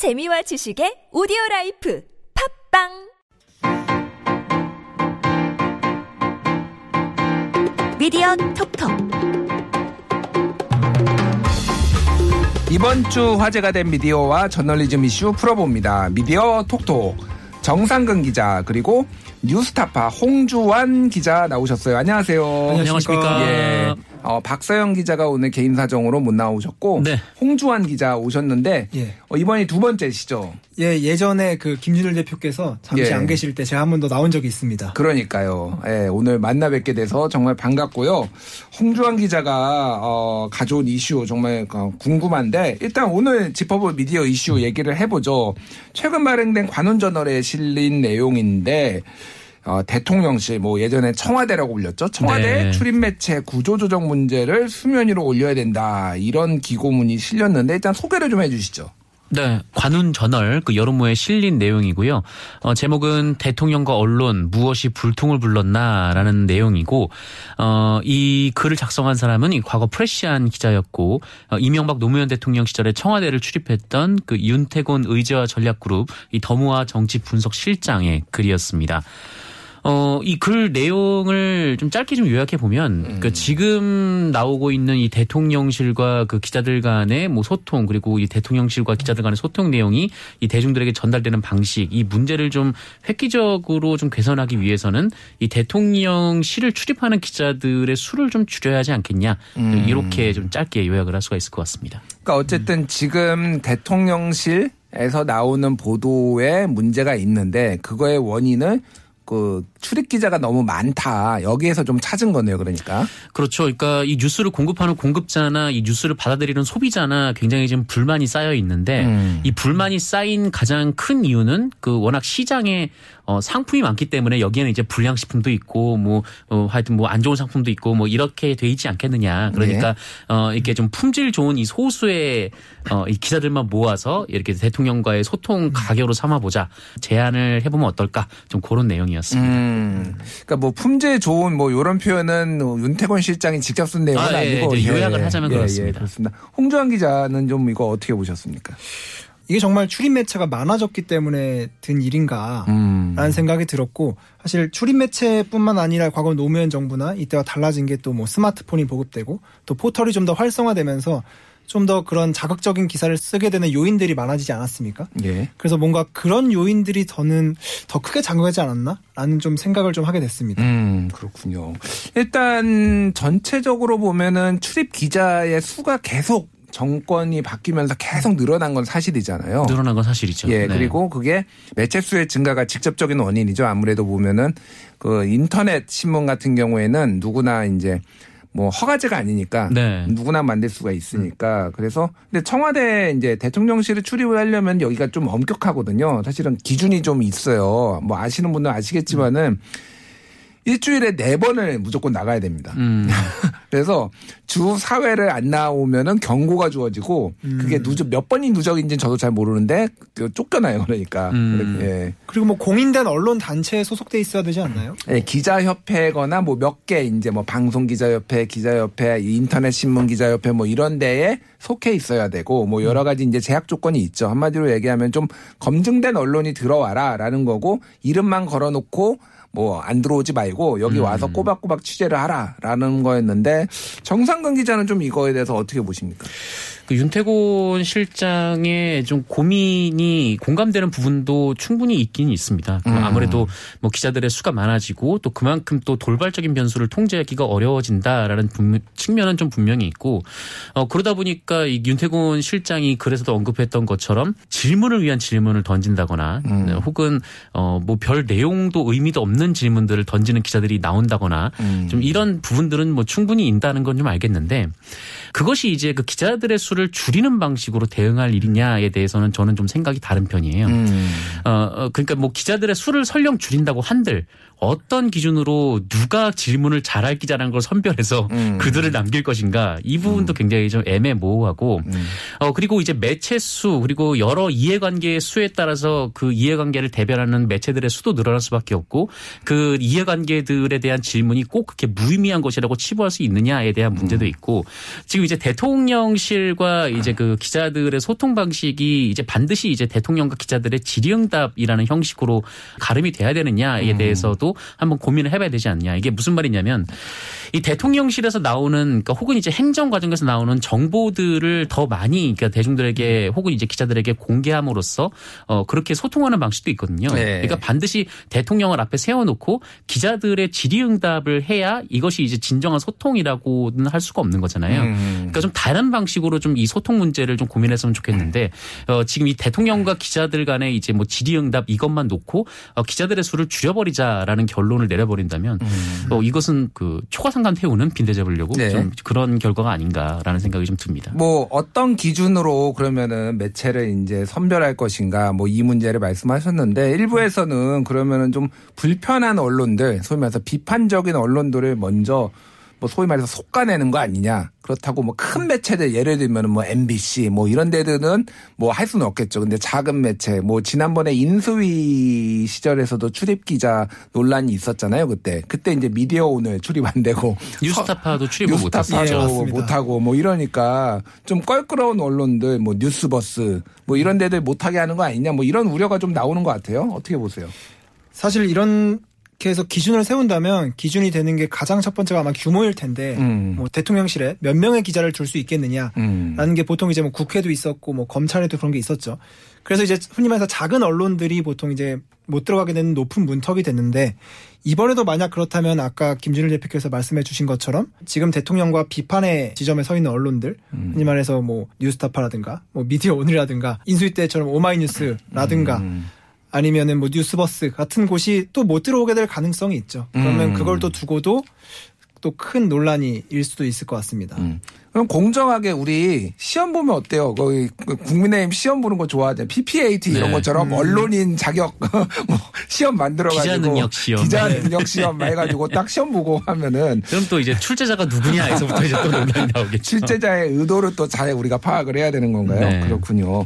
재미와 지식의 오디오 라이프 팟빵 미디어 톡톡 이번 주 화제가 된 미디어와 저널리즘 이슈 풀어봅니다. 미디어 톡톡 정상근 기자 그리고 뉴스타파 홍주환 기자 나오셨어요. 안녕하세요. 안녕하십니까. 예. 어, 박서영 기자가 오늘 개인 사정으로 못 나오셨고 네. 홍주환 기자 오셨는데 예. 어, 이번이 두 번째시죠. 예, 예전에 그 김준일 대표께서 잠시 예. 안 계실 때 제가 한 번 더 나온 적이 있습니다. 그러니까요. 예, 오늘 만나 뵙게 돼서 정말 반갑고요. 홍주환 기자가 어, 가져온 이슈 정말 어, 궁금한데 일단 오늘 짚어볼 미디어 이슈 얘기를 해보죠. 최근 발행된 관훈 저널에 실린 내용인데 어, 대통령실 뭐 예전에 청와대라고 불렸죠. 청와대 네. 출입 매체 구조조정 문제를 수면 위로 올려야 된다 이런 기고문이 실렸는데 일단 소개를 좀 해주시죠. 네, 관훈 저널 그 여론모에 실린 내용이고요. 어, 제목은 대통령과 언론 무엇이 불통을 불렀나라는 내용이고 어, 이 글을 작성한 사람은 이 과거 프레시안 기자였고 어, 이명박 노무현 대통령 시절에 청와대를 출입했던 그 윤태곤 의제와 전략그룹 이 더무아 정치 분석 실장의 글이었습니다. 어, 이 글 내용을 좀 짧게 좀 요약해 보면, 그 지금 나오고 있는 이 대통령실과 그 기자들 간의 뭐 소통, 그리고 이 대통령실과 기자들 간의 소통 내용이 이 대중들에게 전달되는 방식, 이 문제를 좀 획기적으로 좀 개선하기 위해서는 이 대통령실을 출입하는 기자들의 수를 좀 줄여야 하지 않겠냐. 이렇게 좀 짧게 요약을 할 수가 있을 것 같습니다. 그러니까 어쨌든 지금 대통령실 에서 나오는 보도에 문제가 있는데 그거의 원인을 그 출입 기자가 너무 많다 여기에서 좀 찾은 거네요. 그러니까 그렇죠. 그러니까 이 뉴스를 공급하는 공급자나 이 뉴스를 받아들이는 소비자나 굉장히 지금 불만이 쌓여 있는데 음. 이 불만이 쌓인 가장 큰 이유는 그 워낙 시장에 어, 상품이 많기 때문에 여기에는 이제 불량 식품도 있고 뭐 어, 하여튼 뭐 안 좋은 상품도 있고 뭐 이렇게 돼 있지 않겠느냐. 그러니까 어, 이렇게 좀 품질 좋은 이 소수의 어, 이 기자들만 모아서 이렇게 대통령과의 소통 가격으로 삼아보자 제안을 해보면 어떨까 좀 그런 내용이었습니다. 음, 그러니까 뭐 품질 좋은 뭐 이런 표현은 윤태권 실장이 직접 쓴 내용은 아, 아, 예, 니고 이제 요약을 하자면 그렇습니다. 그렇습니다. 홍주환 기자는 좀 이거 어떻게 보셨습니까? 이게 정말 출입 매체가 많아졌기 때문에 든 일인가 음. 라는 생각이 들었고 사실 출입 매체뿐만 아니라 과거 노무현 정부나 이때와 달라진 게 또 뭐 스마트폰이 보급되고 또 포털이 좀 더 활성화되면서 좀 더 그런 자극적인 기사를 쓰게 되는 요인들이 많아지지 않았습니까? 예. 그래서 뭔가 그런 요인들이 저는 더 크게 작용하지 않았나? 라는 좀 생각을 좀 하게 됐습니다. 음, 그렇군요. 일단 전체적으로 보면은 출입 기자의 수가 계속 정권이 바뀌면서 계속 늘어난 건 사실이잖아요. 늘어난 건 사실이죠. 예, 네. 그리고 그게 매체 수의 증가가 직접적인 원인이죠. 아무래도 보면은 그 인터넷 신문 같은 경우에는 누구나 이제 뭐 허가제가 아니니까 네. 누구나 만들 수가 있으니까 그래서 근데 청와대 이제 대통령실을 출입을 하려면 여기가 좀 엄격하거든요. 사실은 기준이 좀 있어요. 뭐 아시는 분은 아시겠지만은 일주일에 네 번을 무조건 나가야 됩니다. 음. 그래서 주 사회를 안 나오면은 경고가 주어지고 그게 음. 누적 몇 번이 누적인지는 저도 잘 모르는데 그 쫓겨나요 그러니까 음. 예. 그리고 뭐 공인된 언론 단체에 소속돼 있어야 되지 않나요? 예, 기자협회거나 뭐 몇 개 이제 뭐 방송 기자협회, 기자협회, 인터넷 신문 기자협회 뭐 이런 데에 속해 있어야 되고 뭐 여러 가지 이제 제약 조건이 있죠. 한마디로 얘기하면 좀 검증된 언론이 들어와라라는 거고 이름만 걸어놓고 뭐 안 들어오지 말고 여기 와서 꼬박꼬박 취재를 하라라는 거였는데 정상근 기자는 좀 이거에 대해서 어떻게 보십니까? 그 윤태곤 실장의 좀 고민이 공감되는 부분도 충분히 있긴 있습니다. 그 음. 아무래도 뭐 기자들의 수가 많아지고 또 그만큼 또 돌발적인 변수를 통제하기가 어려워진다라는 분- 측면은 좀 분명히 있고 어 그러다 보니까 이 윤태곤 실장이 그래서도 언급했던 것처럼 질문을 위한 질문을 던진다거나 음. 네, 혹은 어 뭐 별 내용도 의미도 없는 질문들을 던지는 기자들이 나온다거나 음. 좀 이런 부분들은 뭐 충분히 있다는 건 좀 알겠는데 그것이 이제 그 기자들의 수를 줄이는 방식으로 대응할 일이냐에 대해서는 저는 좀 생각이 다른 편이에요. 음. 어, 어, 그러니까 뭐 기자들의 수를 설령 줄인다고 한들 어떤 기준으로 누가 질문을 잘할 기자라는 걸 선별해서 음. 그들을 남길 것인가 이 부분도 굉장히 좀 애매모호하고 음. 어 그리고 이제 매체 수 그리고 여러 이해관계의 수에 따라서 그 이해관계를 대변하는 매체들의 수도 늘어날 수밖에 없고 그 이해관계들에 대한 질문이 꼭 그렇게 무의미한 것이라고 치부할 수 있느냐에 대한 문제도 있고 지금 이제 대통령실과 이제 그 기자들의 소통 방식이 이제 반드시 이제 대통령과 기자들의 질의응답이라는 형식으로 가름이 돼야 되느냐에 대해서도 한번 고민을 해봐야 되지 않냐. 이게 무슨 말이냐면 이 대통령실에서 나오는 그러니까 혹은 이제 행정 과정에서 나오는 정보들을 더 많이 그러니까 대중들에게 혹은 이제 기자들에게 공개함으로써 어 그렇게 소통하는 방식도 있거든요. 네. 그러니까 반드시 대통령을 앞에 세워놓고 기자들의 질의응답을 해야 이것이 이제 진정한 소통이라고는 할 수가 없는 거잖아요. 음. 그러니까 좀 다른 방식으로 좀 이 소통 문제를 좀 고민했으면 좋겠는데 어 지금 이 대통령과 기자들 간에 이제 뭐 질의응답 이것만 놓고 어 기자들의 수를 줄여버리자라는 결론을 내려버린다면 어 이것은 그 초과상 관 태우는 빈대 잡으려고 네. 좀 그런 결과가 아닌가라는 생각이 좀 듭니다. 뭐 어떤 기준으로 그러면은 매체를 이제 선별할 것인가 뭐 이 문제를 말씀하셨는데 일부에서는 그러면은 좀 불편한 언론들 소위 말해서 비판적인 언론들을 먼저 뭐 소위 말해서 속가내는 거 아니냐 그렇다고 뭐 큰 매체들 예를 들면 뭐 MBC 뭐 이런 데들은 뭐 할 수는 없겠죠 근데 작은 매체 뭐 지난번에 인수위 시절에서도 출입 기자 논란이 있었잖아요 그때 그때 이제 미디어 오늘 출입 안 되고 뉴스타파도 출입을 못했었죠. 예. 못하고 뭐 이러니까 좀 껄끄러운 언론들 뭐 뉴스버스 뭐 이런 데들 못하게 하는 거 아니냐 뭐 이런 우려가 좀 나오는 것 같아요. 어떻게 보세요? 사실 이런 게 해서 기준을 세운다면 기준이 되는 게 가장 첫 번째가 아마 규모일 텐데 음. 뭐 대통령실에 몇 명의 기자를 둘 수 있겠느냐 음. 라는 게 보통 이제 뭐 국회도 있었고 뭐 검찰에도 그런 게 있었죠. 그래서 이제 흔히 말해서 작은 언론들이 보통 이제 못 들어가게 되는 높은 문턱이 됐는데 이번에도 만약 그렇다면 아까 김준일 대표께서 말씀해 주신 것처럼 지금 대통령과 비판의 지점에 서 있는 언론들 음. 흔히 말해서 뭐 뉴스타파라든가 뭐 미디어 오늘이라든가 인수위 때처럼 오마이뉴스라든가 음. 아니면은 뭐 뉴스버스 같은 곳이 또 못 들어오게 될 가능성이 있죠. 그러면 음. 그걸 또 두고도 또 큰 논란이 일 수도 있을 것 같습니다. 음. 그럼 공정하게 우리 시험 보면 어때요? 거기 그 국민의힘 시험 보는 거 좋아하잖아요. PPAT 이런 네. 것처럼 언론인 자격 뭐 시험 만들어가지고 기자 능력 시험. 기자 네. 능력 시험 해가지고 딱 시험 보고 하면은 그럼 또 이제 출제자가 누구냐에서부터 이제 또 논란이 나오겠죠. 실제자의 의도를 또 잘 우리가 파악을 해야 되는 건가요? 네. 그렇군요.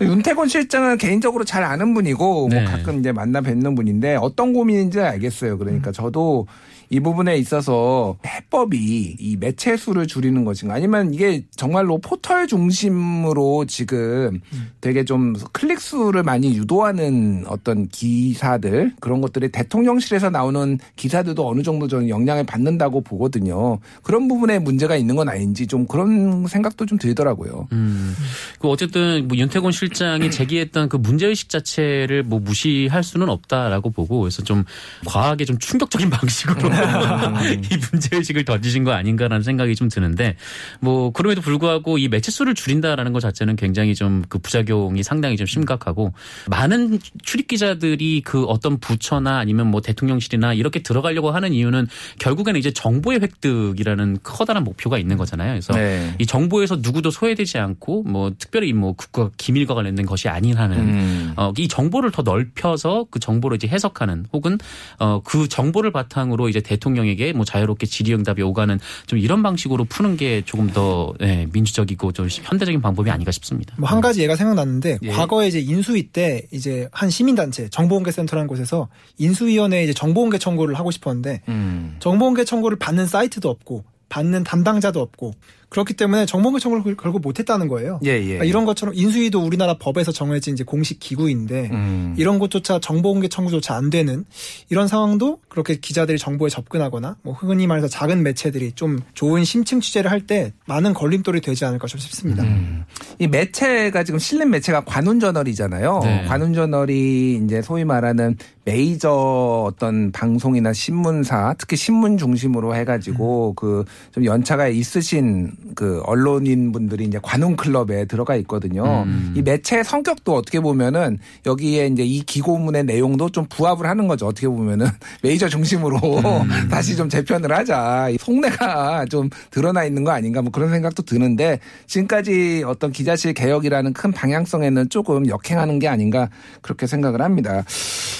윤태곤 실장은 개인적으로 잘 아는 분이고 네. 뭐 가끔 이제 만나 뵙는 분인데 어떤 고민인지 알겠어요. 음. 그러니까 저도 이 부분에 있어서 해법이 이 매체 수를 줄이는 것인가 아니면 이게 정말로 포털 중심으로 지금 음. 되게 좀 클릭 수를 많이 유도하는 어떤 기사들 그런 것들이 대통령실에서 나오는 기사들도 어느 정도 저는 영향을 받는다고 보거든요. 그런 부분에 문제가 있는 건 아닌지 좀 그런 생각도 좀 들더라고요. 음. 그 어쨌든 뭐 윤태곤 실장이 제기했던 그 문제 의식 자체를 뭐 무시할 수는 없다라고 보고 그래서 좀 과하게 좀 충격적인 방식으로 이 문제 의식을 던지신 거 아닌가라는 생각이 좀 드는데 뭐 그럼에도 불구하고 이 매체 수를 줄인다라는 것 자체는 굉장히 좀 그 부작용이 상당히 좀 심각하고 많은 출입 기자들이 그 어떤 부처나 아니면 뭐 대통령실이나 이렇게 들어가려고 하는 이유는 결국에는 이제 정보의 획득이라는 커다란 목표가 있는 거잖아요. 그래서 네. 이 정보에서 누구도 소외되지 않고 뭐 특별히 뭐 국가 기밀과 관련된 것이 아니라는 음. 어, 이 정보를 더 넓혀서 그 정보를 이제 해석하는 혹은 어, 그 정보를 바탕으로 이제 대통령에게 뭐 자유롭게 질의응답이 오가는 좀 이런 방식으로 푸는 게 조금 더 예, 민주적이고 좀 현대적인 방법이 아닌가 싶습니다. 뭐 한 가지 예가 생각났는데 예. 과거에 이제 인수위 때 이제 한 시민단체 정보공개센터라는 곳에서 인수위원회에 이제 정보공개 청구를 하고 싶었는데 음. 정보공개 청구를 받는 사이트도 없고 받는 담당자도 없고 그렇기 때문에 정보공개 청구를 결국 못했다는 거예요. 예, 예. 그러니까 이런 것처럼 인수위도 우리나라 법에서 정해진 이제 공식 기구인데 음. 이런 것조차 정보공개 청구조차 안 되는 이런 상황도 그렇게 기자들이 정보에 접근하거나 뭐 흔히 말해서 작은 매체들이 좀 좋은 심층 취재를 할 때 많은 걸림돌이 되지 않을까 싶습니다. 음. 이 매체가 지금 실린 매체가 관훈저널이잖아요. 네. 관훈저널이 이제 소위 말하는 메이저 어떤 방송이나 신문사, 특히 신문 중심으로 해가지고 그좀 연차가 있으신 그 언론인 분들이 이제 관훈 클럽에 들어가 있거든요. 음. 이 매체의 성격도 어떻게 보면은 여기에 이제 이 기고문의 내용도 좀 부합을 하는 거죠. 어떻게 보면은 메이저 중심으로 다시 좀 재편을 하자. 이 속내가 좀 드러나 있는 거 아닌가 뭐 그런 생각도 드는데 지금까지 어떤 기자실 개혁이라는 큰 방향성에는 조금 역행하는 게 아닌가 그렇게 생각을 합니다.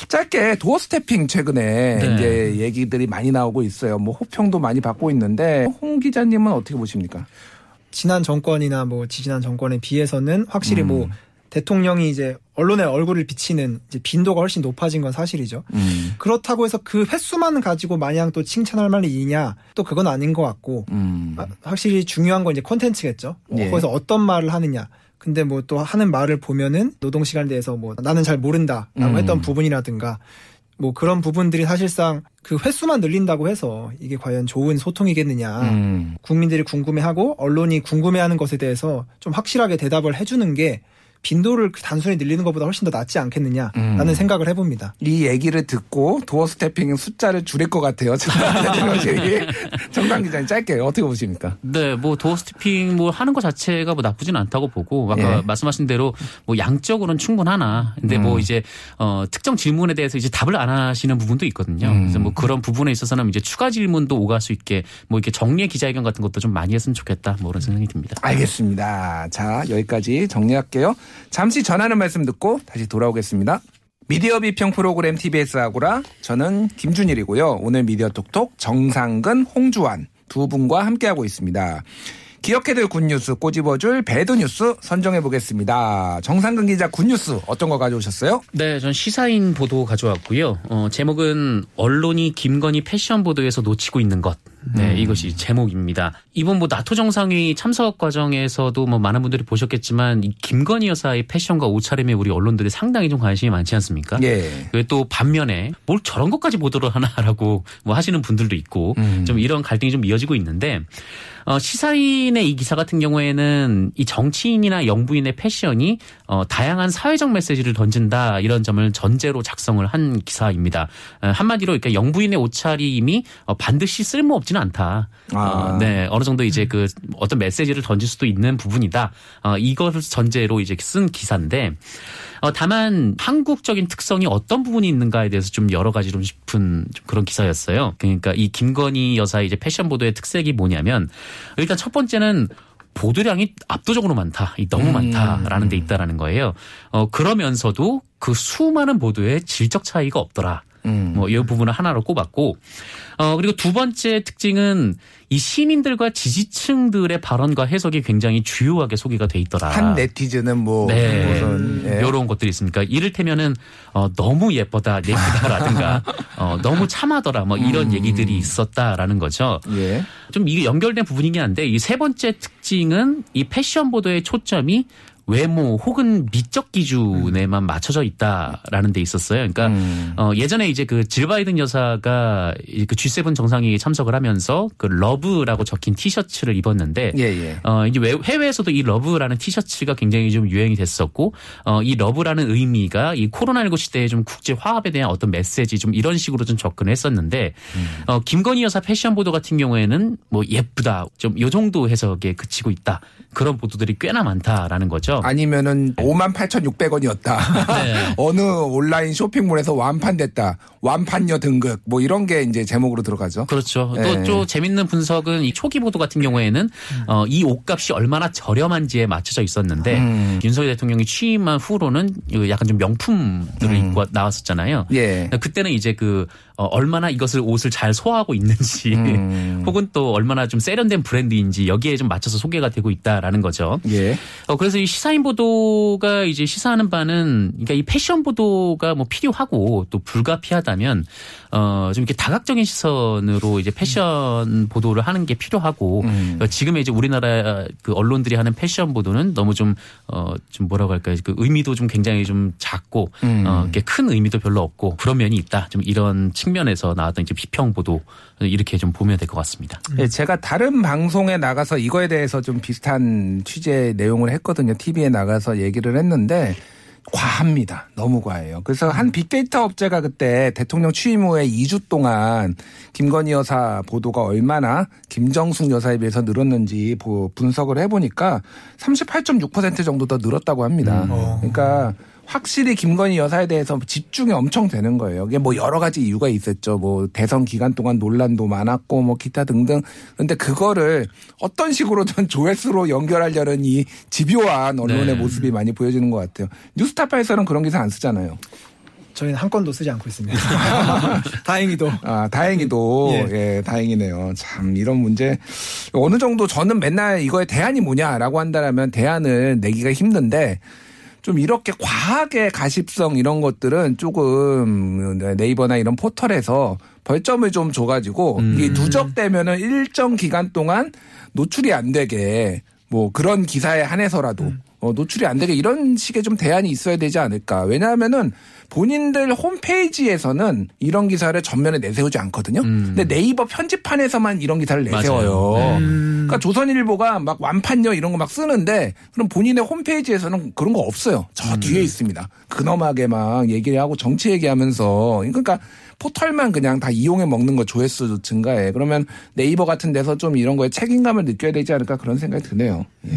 짧게 도어 스태핑 최근에 네. 이제 얘기들이 많이 나오고 있어요. 뭐 호평도 많이 받고 있는데 홍 기자님은 어떻게 보십니까? 지난 정권이나 뭐 지지난 정권에 비해서는 확실히 음. 뭐 대통령이 이제 언론에 얼굴을 비치는 이제 빈도가 훨씬 높아진 건 사실이죠. 음. 그렇다고 해서 그 횟수만 가지고 마냥 또 칭찬할 말이냐 또 그건 아닌 것 같고 음. 아, 확실히 중요한 건 이제 콘텐츠겠죠. 어, 예. 거기서 어떤 말을 하느냐. 근데 뭐 또 하는 말을 보면은 노동 시간에 대해서 뭐 나는 잘 모른다라고 음. 했던 부분이라든가 뭐 그런 부분들이 사실상 그 횟수만 늘린다고 해서 이게 과연 좋은 소통이겠느냐. 음. 국민들이 궁금해하고 언론이 궁금해하는 것에 대해서 좀 확실하게 대답을 해주는 게 빈도를 단순히 늘리는 것보다 훨씬 더 낫지 않겠느냐라는 음. 생각을 해봅니다. 이 얘기를 듣고 도어 스태핑 숫자를 줄일 것 같아요. 정강 기자님 짧게 어떻게 보십니까? 네, 뭐 도어 스티핑 뭐 하는 것 자체가 뭐 나쁘진 않다고 보고 아까 예. 말씀하신 대로 뭐 양적으로는 충분하나. 근데 음. 뭐 이제 어 특정 질문에 대해서 이제 답을 안 하시는 부분도 있거든요. 음. 그래서 뭐 그런 부분에 있어서는 이제 추가 질문도 오갈 수 있게 뭐 이렇게 정리의 기자회견 같은 것도 좀 많이 했으면 좋겠다. 뭐 그런 생각이 듭니다. 알겠습니다. 자, 여기까지 정리할게요. 잠시 전하는 말씀 듣고 다시 돌아오겠습니다. 미디어 비평 프로그램 TBS 아고라 저는 김준일이고요. 오늘 미디어 톡톡 정상근, 홍주환 두 분과 함께하고 있습니다. 기억해둘 굿뉴스 꼬집어줄 배드뉴스 선정해 보겠습니다. 정상근 기자 굿뉴스 어떤 거 가져오셨어요? 네, 전 시사인 보도 가져왔고요. 어, 제목은 언론이 김건희 패션 보도에서 놓치고 있는 것. 네, 이것이 제목입니다. 이번 뭐 나토 정상회의 참석 과정에서도 뭐 많은 분들이 보셨겠지만 이 김건희 여사의 패션과 옷차림에 우리 언론들이 상당히 좀 관심이 많지 않습니까? 예. 그또 반면에 뭘 저런 것까지 보도를 하나라고 뭐 하시는 분들도 있고 음. 좀 이런 갈등이 좀 이어지고 있는데 어, 시사인의 이 기사 같은 경우에는 이 정치인이나 영부인의 패션이 어, 다양한 사회적 메시지를 던진다 이런 점을 전제로 작성을 한 기사입니다. 어, 한마디로 그러니까 영부인의 옷차림이 어, 반드시 쓸모없지는 않다. 아. 어, 네, 어느 정도 이제 그 어떤 메시지를 던질 수도 있는 부분이다. 어, 이것을 전제로 이제 쓴 기사인데 어, 다만 한국적인 특성이 어떤 부분이 있는가에 대해서 좀 여러 가지 좀 싶은 좀 그런 기사였어요. 그러니까 이 김건희 여사의 이제 패션 보도의 특색이 뭐냐면 일단 첫 번째는 보도량이 압도적으로 많다. 이 너무 음. 많다라는 데 있다라는 거예요. 어, 그러면서도 그 수많은 보도에 질적 차이가 없더라. 음. 뭐이 부분을 하나로 꼽았고 어 그리고 두 번째 특징은 이 시민들과 지지층들의 발언과 해석이 굉장히 주요하게 소개가 돼 있더라. 한 네티즌은 뭐 네. 무슨 예. 이런 것들이 있습니까? 이를테면은 어, 너무 예쁘다, 예쁘다라든가 어, 너무 참하더라, 뭐 이런 음. 얘기들이 있었다라는 거죠. 예. 좀 이게 연결된 부분이긴 한데 이 세 번째 특징은 이 패션 보도의 초점이 외모 혹은 미적 기준에만 맞춰져 있다라는 데 있었어요. 그러니까 음. 어, 예전에 이제 그 질 바이든 여사가 이그 G7 정상회의에 참석을 하면서 그 love라고 적힌 티셔츠를 입었는데 예, 예. 어, 이제 외- 해외에서도 이 love라는 티셔츠가 굉장히 좀 유행이 됐었고, 어, 이 love라는 의미가 이 코로나19 시대에 좀 국제 화합에 대한 어떤 메시지 좀 이런 식으로 좀 접근을 했었는데, 어, 김건희 여사 패션 보도 같은 경우에는 뭐 예쁘다, 좀 요 정도 해석에 그치고 있다. 그런 보도들이 꽤나 많다라는 거죠. 아니면은 58,600원이었다. 네. 어느 온라인 쇼핑몰에서 완판됐다. 완판녀 등급 뭐 이런 게 이제 제목으로 들어가죠. 그렇죠. 네. 또좀 재밌는 분석은 이 초기 보도 같은 경우에는 어, 이 옷값이 얼마나 저렴한지에 맞춰져 있었는데 음. 윤석열 대통령이 취임한 후로는 이 약간 좀 명품들을 음. 입고 나왔었잖아요. 예. 그때는 이제 그 어, 얼마나 이것을 옷을 잘 소화하고 있는지 음. 혹은 또 얼마나 좀 세련된 브랜드인지 여기에 좀 맞춰서 소개가 되고 있다라는 거죠. 예. 어, 그래서 이 시사 인 보도가 이제 시사하는 바는 그러니까 이 패션 보도가 뭐 필요하고 또 불가피하다면 어, 좀 이렇게 다각적인 시선으로 이제 패션 보도를 하는 게 필요하고 음. 어, 지금의 이제 우리나라 그 언론들이 하는 패션 보도는 너무 좀 어, 좀 뭐라고 할까요? 그 의미도 좀 굉장히 좀 작고 음. 어, 이렇게 큰 의미도 별로 없고 그런 면이 있다. 좀 이런 측면에서 나왔던 이제 비평 보도 이렇게 좀 보면 될 것 같습니다. 예, 제가 다른 방송에 나가서 이거에 대해서 좀 비슷한 취재 내용을 했거든요. TV 에 나가서 얘기를 했는데 과합니다. 너무 과해요. 그래서 한 빅데이터 업체가 그때 대통령 취임 후에 2주 동안 김건희 여사 보도가 얼마나 김정숙 여사에 비해서 늘었는지 보- 분석을 해보니까 38.6% 정도 더 늘었다고 합니다. 그러니까 확실히 김건희 여사에 대해서 집중이 엄청 되는 거예요. 이게 뭐 여러 가지 이유가 있었죠. 뭐 대선 기간 동안 논란도 많았고 뭐 기타 등등. 근데 그거를 어떤 식으로든 조회수로 연결하려는 이 집요한 언론의 네. 모습이 많이 보여지는 것 같아요. 뉴스타파에서는 그런 기사 안 쓰잖아요. 저희는 한 건도 쓰지 않고 있습니다. 다행히도. 아, 다행히도, 예. 예. 다행이네요. 참, 이런 문제. 어느 정도 저는 맨날 이거에 대안이 뭐냐라고 한다면 대안을 내기가 힘든데, 좀 이렇게 과하게 가십성 이런 것들은 조금 네이버나 이런 포털에서 벌점을 좀 줘가지고 음. 이게 누적되면은 일정 기간 동안 노출이 안 되게 뭐 그런 기사에 한해서라도 음. 어, 노출이 안 되게 이런 식의 좀 대안이 있어야 되지 않을까. 왜냐하면은 본인들 홈페이지에서는 이런 기사를 전면에 내세우지 않거든요. 음. 근데 네이버 편집판에서만 이런 기사를 내세워요. 네. 그러니까 조선일보가 막 완판요 이런 거 막 쓰는데 그럼 본인의 홈페이지에서는 그런 거 없어요. 저 음. 뒤에 있습니다. 근엄하게 막 얘기를 하고 정치 얘기하면서 그러니까 포털만 그냥 다 이용해 먹는 거 조회수 증가해. 그러면 네이버 같은 데서 좀 이런 거에 책임감을 느껴야 되지 않을까 그런 생각이 드네요. 예.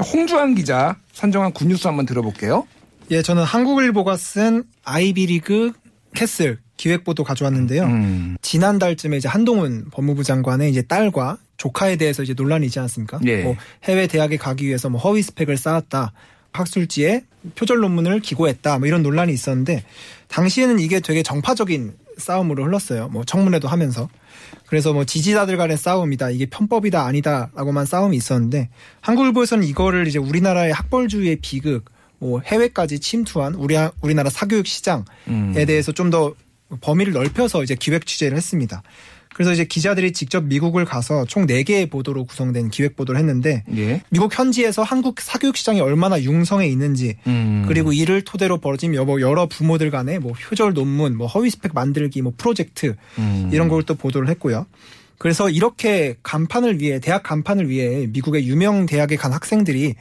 자, 홍주환 기자 선정한 good news 한번 들어볼게요. 예, 저는 한국일보가 쓴 아이비리그 캐슬 기획보도 가져왔는데요. 음. 지난달쯤에 이제 한동훈 법무부 장관의 이제 딸과 조카에 대해서 이제 논란이 있지 않았습니까? 예. 뭐 해외 대학에 가기 위해서 뭐 허위 스펙을 쌓았다. 학술지에 표절 논문을 기고했다. 뭐 이런 논란이 있었는데 당시에는 이게 되게 정파적인 싸움으로 흘렀어요. 뭐 청문회도 하면서. 그래서 뭐 지지자들 간의 싸움이다. 이게 편법이다 아니다라고만 싸움이 있었는데 한국일보에서는 이거를 이제 우리나라의 학벌주의의 비극 뭐 해외까지 침투한 우리 우리나라 사교육 시장에 음. 대해서 좀 더 범위를 넓혀서 이제 기획 취재를 했습니다. 그래서 이제 기자들이 직접 미국을 가서 총 4개의 보도로 구성된 기획 보도를 했는데 예. 미국 현지에서 한국 사교육 시장이 얼마나 융성해 있는지 음. 그리고 이를 토대로 벌어진 여러, 여러 부모들 간의 뭐 표절 논문, 뭐 허위 스펙 만들기, 뭐 프로젝트 음. 이런 걸 또 보도를 했고요. 그래서 이렇게 간판을 위해 대학 간판을 위해 미국의 유명 대학에 간 학생들이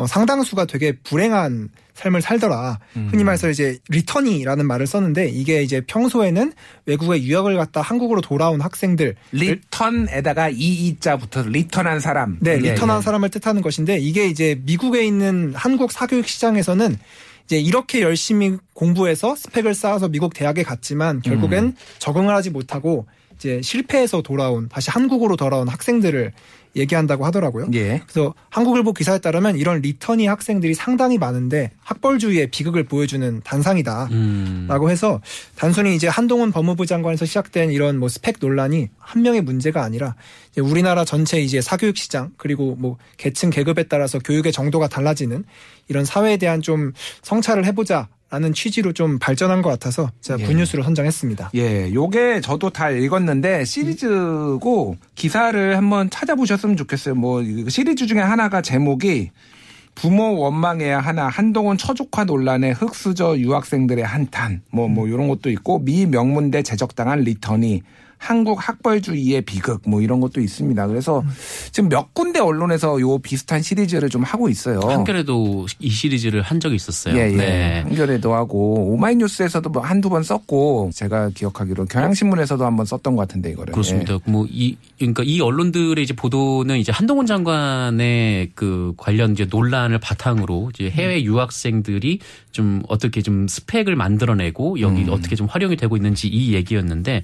어, 상당수가 되게 불행한 삶을 살더라. 음. 흔히 말해서 이제 returnee라는 말을 썼는데 이게 이제 평소에는 외국에 유학을 갔다 한국으로 돌아온 학생들 return에다가 ee자 붙어서 return한 사람. 네, 예, return한 예. 사람을 뜻하는 것인데 이게 이제 미국에 있는 한국 사교육 시장에서는 이제 이렇게 열심히 공부해서 스펙을 쌓아서 미국 대학에 갔지만 결국엔 음. 적응을 하지 못하고 이제 실패해서 돌아온 다시 한국으로 돌아온 학생들을 얘기한다고 하더라고요. 예. 그래서 한국일보 기사에 따르면 이런 리턴이 학생들이 상당히 많은데 학벌주의의 비극을 보여주는 단상이다. 음. 라고 해서 단순히 이제 한동훈 법무부 장관에서 시작된 이런 뭐 스펙 논란이 한 명의 문제가 아니라 우리나라 전체 이제 사교육 시장 그리고 뭐 계층 계급에 따라서 교육의 정도가 달라지는 이런 사회에 대한 좀 성찰을 해보자 라는 취지로 좀 발전한 것 같아서 제가 예. 굿뉴스로 선정했습니다. 예, 요게 저도 다 읽었는데 시리즈고 기사를 한번 찾아보셨으면 좋겠어요. 뭐그 시리즈 중에 하나가 제목이 부모 원망해야 하나 한동훈 처족화 논란에 흑수저 유학생들의 한탄 뭐뭐 이런 것도 있고 미 명문대 제적당한 리턴이 한국 학벌주의의 비극 뭐 이런 것도 있습니다. 그래서 지금 몇 군데 언론에서 요 비슷한 시리즈를 좀 하고 있어요. 한겨레도 이 시리즈를 한 적이 있었어요. 예, 예. 네. 한겨레도 하고 오마이뉴스에서도 뭐 한두 번 썼고 제가 기억하기로 경향신문에서도 한번 썼던 것 같은데 이거를. 그렇습니다. 뭐이 그러니까 이 언론들의 이제 보도는 이제 한동훈 장관의 그 관련 이제 논란을 바탕으로 이제 해외 유학생들이 좀 어떻게 좀 스펙을 만들어내고 여기 어떻게 좀 활용이 되고 있는지 이 얘기였는데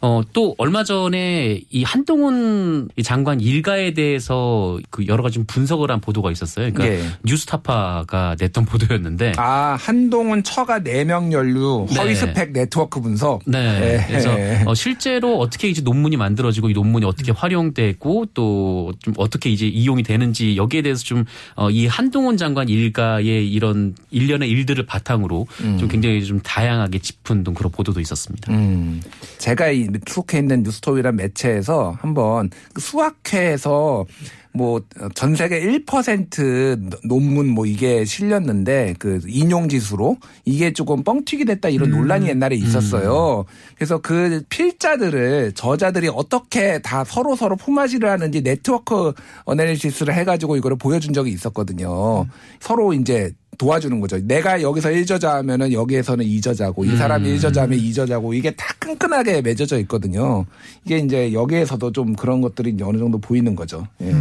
어또 얼마 전에 이 한동훈 장관 일가에 대해서 그 여러 가지 좀 분석을 한 보도가 있었어요. 그러니까 예. 뉴스타파가 냈던 보도였는데 아 한동훈 처가 내명 연류 허위 네. 스펙 네트워크 분석. 네. 예. 그래서 어, 실제로 어떻게 이제 논문이 만들어지고 이 논문이 어떻게 활용되고 또 좀 어떻게 이제 이용이 되는지 여기에 대해서 좀 어, 이 한동훈 장관 일가의 이런 일련의 일들을 바탕으로 좀 굉장히 좀 다양하게 짚은 좀 그런 보도도 있었습니다. 음, 제가 이 속해 있는 뉴스토이란 매체에서 한번 그 수학회에서 뭐 전 세계 1% 논문 뭐 이게 실렸는데 그 인용 지수로 이게 조금 뻥튀기 됐다 이런 논란이 옛날에 있었어요. 그래서 그 필자들을 저자들이 어떻게 다 서로 서로 포마지를 하는지 네트워크 어널리시스를 해가지고 이거를 보여준 적이 있었거든요. 서로 이제 도와주는 거죠. 내가 여기서 1저자 하면은 여기에서는 2저자고 이 사람이 1저자 하면 2저자고 이게 다 끈끈하게 맺어져 있거든요. 이게 이제 여기에서도 좀 그런 것들이 이제 어느 정도 보이는 거죠. 예.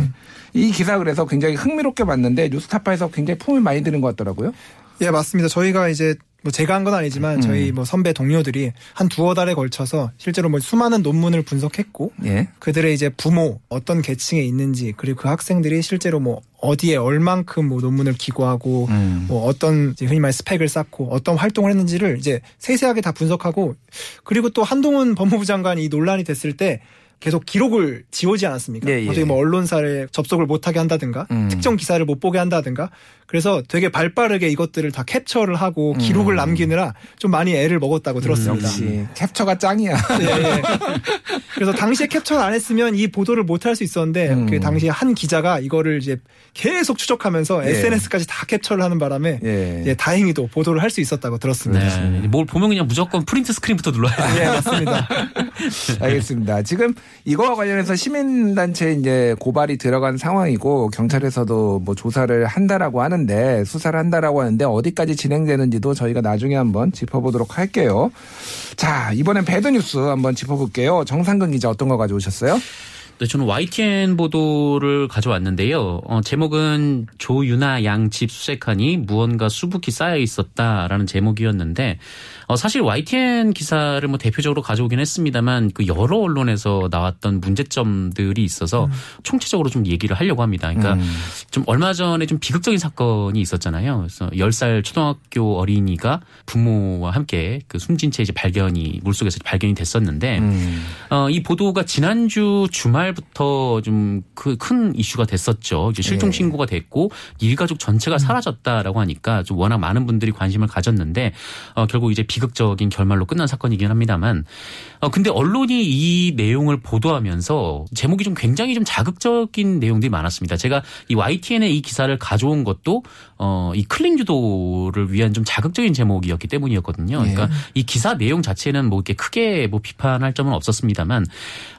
이 기사 그래서 굉장히 흥미롭게 봤는데 뉴스타파에서 굉장히 품을 많이 드는 것 같더라고요. 예, 맞습니다. 저희가 이제 뭐 제가 한 건 아니지만 음. 저희 뭐 선배 동료들이 한 두어 달에 걸쳐서 실제로 뭐 수많은 논문을 분석했고 예. 그들의 이제 부모 어떤 계층에 있는지 그리고 그 학생들이 실제로 뭐 어디에 얼만큼 뭐 논문을 기고하고 음. 뭐 어떤 이제 흔히 말 스펙을 쌓고 어떤 활동을 했는지를 이제 세세하게 다 분석하고 그리고 또 한동훈 법무부 장관이 이 논란이 됐을 때 계속 기록을 지우지 않았습니까? 예, 예. 어떻게 뭐 언론사를 접속을 못하게 한다든가 음. 특정 기사를 못 보게 한다든가 그래서 되게 발빠르게 이것들을 다 캡처를 하고 음. 기록을 남기느라 좀 많이 애를 먹었다고 들었습니다. 역시 캡처가 짱이야. 예. 그래서 당시에 캡처를 안 했으면 이 보도를 못 할 수 있었는데 음. 그 당시에 한 기자가 이거를 이제 계속 추적하면서 예. SNS까지 다 캡처를 하는 바람에 예. 예, 다행히도 보도를 할 수 있었다고 들었습니다. 네. 뭘 보면 그냥 무조건 print screen부터 눌러야 돼요. 예, 맞습니다. 알겠습니다. 지금 이거와 관련해서 시민단체 이제 고발이 들어간 상황이고 경찰에서도 뭐 조사를 한다라고 하는데 수사를 한다라고 하는데 어디까지 진행되는지도 저희가 나중에 한번 짚어보도록 할게요. 자 이번엔 bad news 한번 짚어볼게요. 정상근 기자 어떤 거 가져오셨어요? 네, 저는 YTN 보도를 가져왔는데요. 어, 제목은 조유나 양 집 수색하니 무언가 수북히 쌓여 있었다라는 제목이었는데 어, 사실 YTN 기사를 뭐 대표적으로 가져오긴 했습니다만 그 여러 언론에서 나왔던 문제점들이 있어서 총체적으로 좀 얘기를 하려고 합니다. 그러니까 음. 좀 얼마 전에 좀 비극적인 사건이 있었잖아요. 그래서 10살 초등학교 어린이가 부모와 함께 그 숨진 채 이제 발견이 물속에서 발견이 됐었는데 음. 어, 이 보도가 지난주 주말 부터 좀 그 큰 이슈가 됐었죠. 이제 실종 네. 신고가 됐고 일가족 전체가 사라졌다라고 하니까 좀 워낙 많은 분들이 관심을 가졌는데 어, 결국 이제 비극적인 결말로 끝난 사건이긴 합니다만 어, 근데 언론이 이 내용을 보도하면서 제목이 좀 굉장히 좀 자극적인 내용들이 많았습니다. 제가 이 YTN의 이 기사를 가져온 것도 어, 이 클릭 유도를 위한 좀 자극적인 제목이었기 때문이었거든요. 예. 그러니까 이 기사 내용 자체는 뭐 이렇게 크게 뭐 비판할 점은 없었습니다만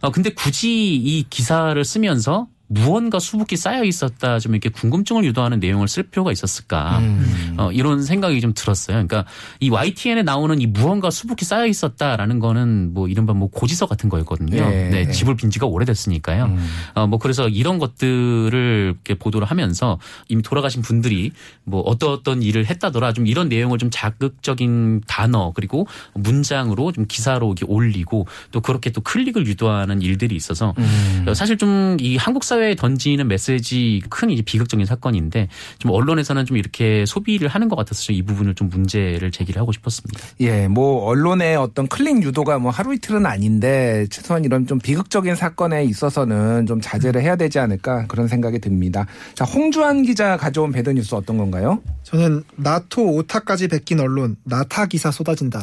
어, 근데 굳이 이 기사를 쓰면서 무언가 수북히 쌓여 있었다 좀 이렇게 궁금증을 유도하는 내용을 쓸 필요가 있었을까 음. 어, 이런 생각이 좀 들었어요. 그러니까 이 YTN에 나오는 이 무언가 수북히 쌓여 있었다라는 거는 뭐 이른바 뭐 고지서 같은 거였거든요. 네. 네, 집을 빈 지가 오래됐으니까요. 음. 어, 뭐 그래서 이런 것들을 이렇게 보도를 하면서 이미 돌아가신 분들이 뭐 어떤 어떤 일을 했다더라 좀 이런 내용을 좀 자극적인 단어 그리고 문장으로 좀 기사로 올리고 또 그렇게 또 클릭을 유도하는 일들이 있어서 음. 사실 좀 이 한국 사회 에 던지는 메시지 큰 이제 비극적인 사건인데 좀 언론에서는 좀 이렇게 소비를 하는 것 같아서 이 부분을 좀 문제를 제기를 하고 싶었습니다. 예, 뭐 언론의 어떤 클릭 유도가 뭐 하루 이틀은 아닌데 최소한 이런 좀 비극적인 사건에 있어서는 좀 자제를 해야 되지 않을까 그런 생각이 듭니다. 자, 홍주환 기자 가져온 배드 뉴스 어떤 건가요? 저는 나토 오타까지 베낀 언론 나타 기사 쏟아진다.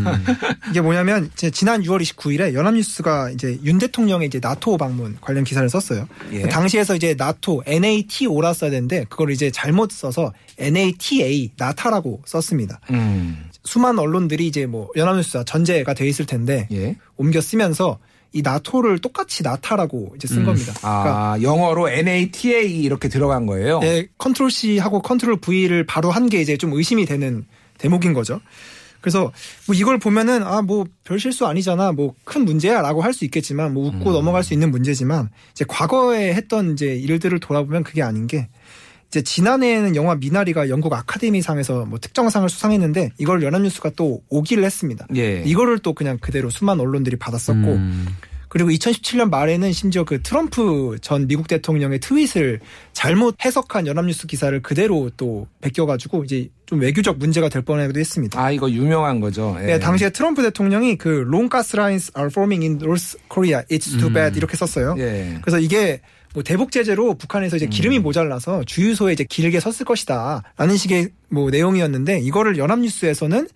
이게 뭐냐면 지난 6월 29일에 연합뉴스가 이제 윤 대통령의 이제 나토 방문 관련 기사를 썼어요. 예. 그 당시에서 이제 나토 NATO라 써야 되는데 그걸 이제 잘못 써서 NATA 나타라고 썼습니다. 음, 수많은 언론들이 이제 뭐 연합뉴스와 전재가 돼 있을 텐데 예. 옮겨 쓰면서 이 나토를 똑같이 나타라고 이제 쓴 음. 겁니다. 그러니까 아, 영어로 NATA 이렇게 들어간 거예요. 네, control C 하고 control V를 바로 한 게 이제 좀 의심이 되는 대목인 거죠. 그래서 뭐 이걸 보면은 아 뭐 별 실수 아니잖아 뭐 큰 문제야라고 할 수 있겠지만 뭐 웃고 넘어갈 수 있는 문제지만 이제 과거에 했던 이제 일들을 돌아보면 그게 아닌 게 이제 지난해에는 영화 미나리가 영국 아카데미상에서 뭐 특정상을 수상했는데 이걸 연합뉴스가 또 오기를 했습니다. 예. 이거를 또 그냥 그대로 수많은 언론들이 받았었고 음. 그리고 2017년 말에는 심지어 그 트럼프 전 미국 대통령의 트윗을 잘못 해석한 연합뉴스 기사를 그대로 또 베껴가지고 이제 좀 외교적 문제가 될 뻔하기도 했습니다. 아, 이거 유명한 거죠. 예. 네, 당시에 트럼프 대통령이 그 long gas lines are forming in North Korea. It's too bad 이렇게 썼어요. 예. 그래서 이게 뭐 대북 제재로 북한에서 이제 기름이 모자라서 주유소에 이제 길게 섰을 것이다라는 식의 뭐 내용이었는데 이거를 연합뉴스에서는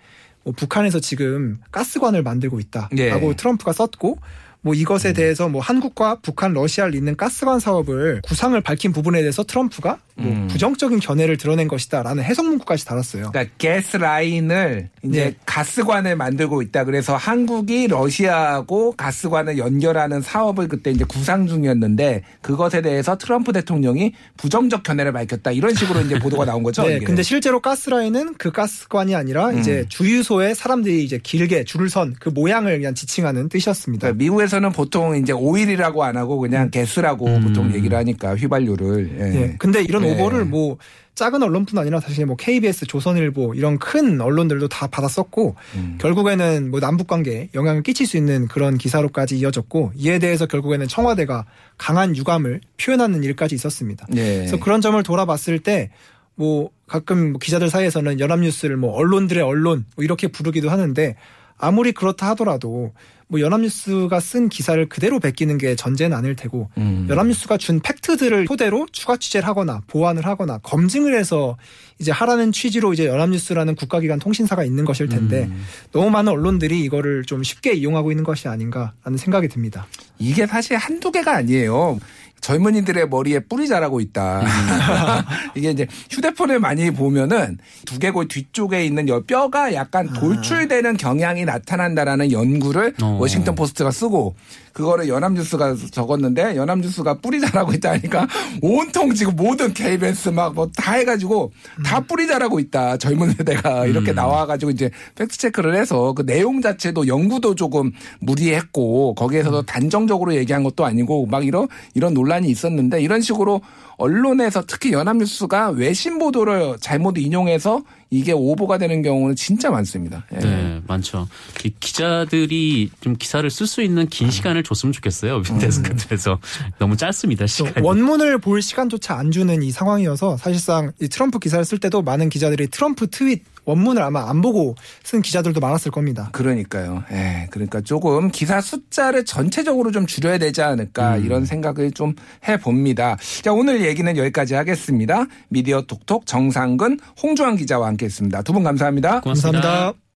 뭐 북한에서 지금 가스관을 만들고 있다라고 예. 트럼프가 썼고 뭐 이것에 대해서 뭐 한국과 북한, 러시아를 잇는 가스관 사업을 구상을 밝힌 부분에 대해서 트럼프가 뭐 음. 부정적인 견해를 드러낸 것이다라는 해석 문구까지 달았어요. 그러니까 가스 라인을 이제 네. 가스관을 만들고 있다. 그래서 한국이 러시아하고 가스관을 연결하는 사업을 그때 이제 구상 중이었는데 그것에 대해서 트럼프 대통령이 부정적 견해를 밝혔다. 이런 식으로 이제 보도가 나온 거죠. 네, 이게. 근데 실제로 가스 라인은 그 가스관이 아니라 음. 이제 주유소에 사람들이 이제 길게 줄을 선 그 모양을 그냥 지칭하는 뜻이었습니다. 그러니까 미국에서 는 보통 이제 오일이라고 안 하고 그냥 가스라고 음. 보통 얘기를 하니까 휘발유를. 예. 예. 근데 이런 네. 오보를 뭐 작은 언론뿐 아니라 사실 뭐 KBS, 조선일보 이런 큰 언론들도 다 받았었고 음. 결국에는 뭐 남북 관계에 영향을 끼칠 수 있는 그런 기사로까지 이어졌고 이에 대해서 결국에는 청와대가 강한 유감을 표현하는 일까지 있었습니다. 예. 그래서 그런 점을 돌아봤을 때 뭐 가끔 뭐 기자들 사이에서는 연합뉴스를 뭐 언론들의 언론 뭐 이렇게 부르기도 하는데 아무리 그렇다 하더라도 뭐 연합뉴스가 쓴 기사를 그대로 베끼는 게 전제는 아닐 테고 음. 연합뉴스가 준 팩트들을 토대로 추가 취재를 하거나 보완을 하거나 검증을 해서 이제 하라는 취지로 이제 연합뉴스라는 국가기관 통신사가 있는 것일 텐데 음. 너무 많은 언론들이 이거를 좀 쉽게 이용하고 있는 것이 아닌가라는 생각이 듭니다. 이게 사실 한두 개가 아니에요. 젊은이들의 머리에 뿔이 자라고 있다. 이게 이제 휴대폰을 많이 보면은 두개골 뒤쪽에 있는 여 뼈가 약간 돌출되는 경향이 나타난다라는 연구를 어. 워싱턴 포스트가 쓰고 그거를 연합뉴스가 적었는데 연합뉴스가 뿔이 자라고 있다니까 온통 지금 모든 KBS 막 뭐 다 해가지고 다 뿔이 자라고 있다. 젊은 세대가 이렇게 나와가지고 이제 fact check를 해서 그 내용 자체도 연구도 조금 무리했고 거기에서도 단정적으로 얘기한 것도 아니고 막 이런 이런 논란 이 있었는데 이런 식으로 언론에서 특히 연합뉴스가 외신 보도를 잘못 인용해서 이게 오보가 되는 경우는 진짜 많습니다. 예. 네, 많죠. 이 기자들이 좀 기사를 쓸 수 있는 긴 시간을 줬으면 좋겠어요. 데스크들에서 너무 짧습니다. 또 시간이. 원문을 볼 시간조차 안 주는 이 상황이어서 사실상 이 트럼프 기사를 쓸 때도 많은 기자들이 트럼프 트윗 원문을 아마 안 보고 쓴 기자들도 많았을 겁니다. 그러니까요. 예, 그러니까 조금 기사 숫자를 전체적으로 좀 줄여야 되지 않을까 이런 생각을 좀 해봅니다. 자, 오늘 얘기는 여기까지 하겠습니다. 미디어 톡톡 정상근, 홍주환 기자와 함께 했습니다. 두 분 감사합니다. 고맙습니다. 감사합니다.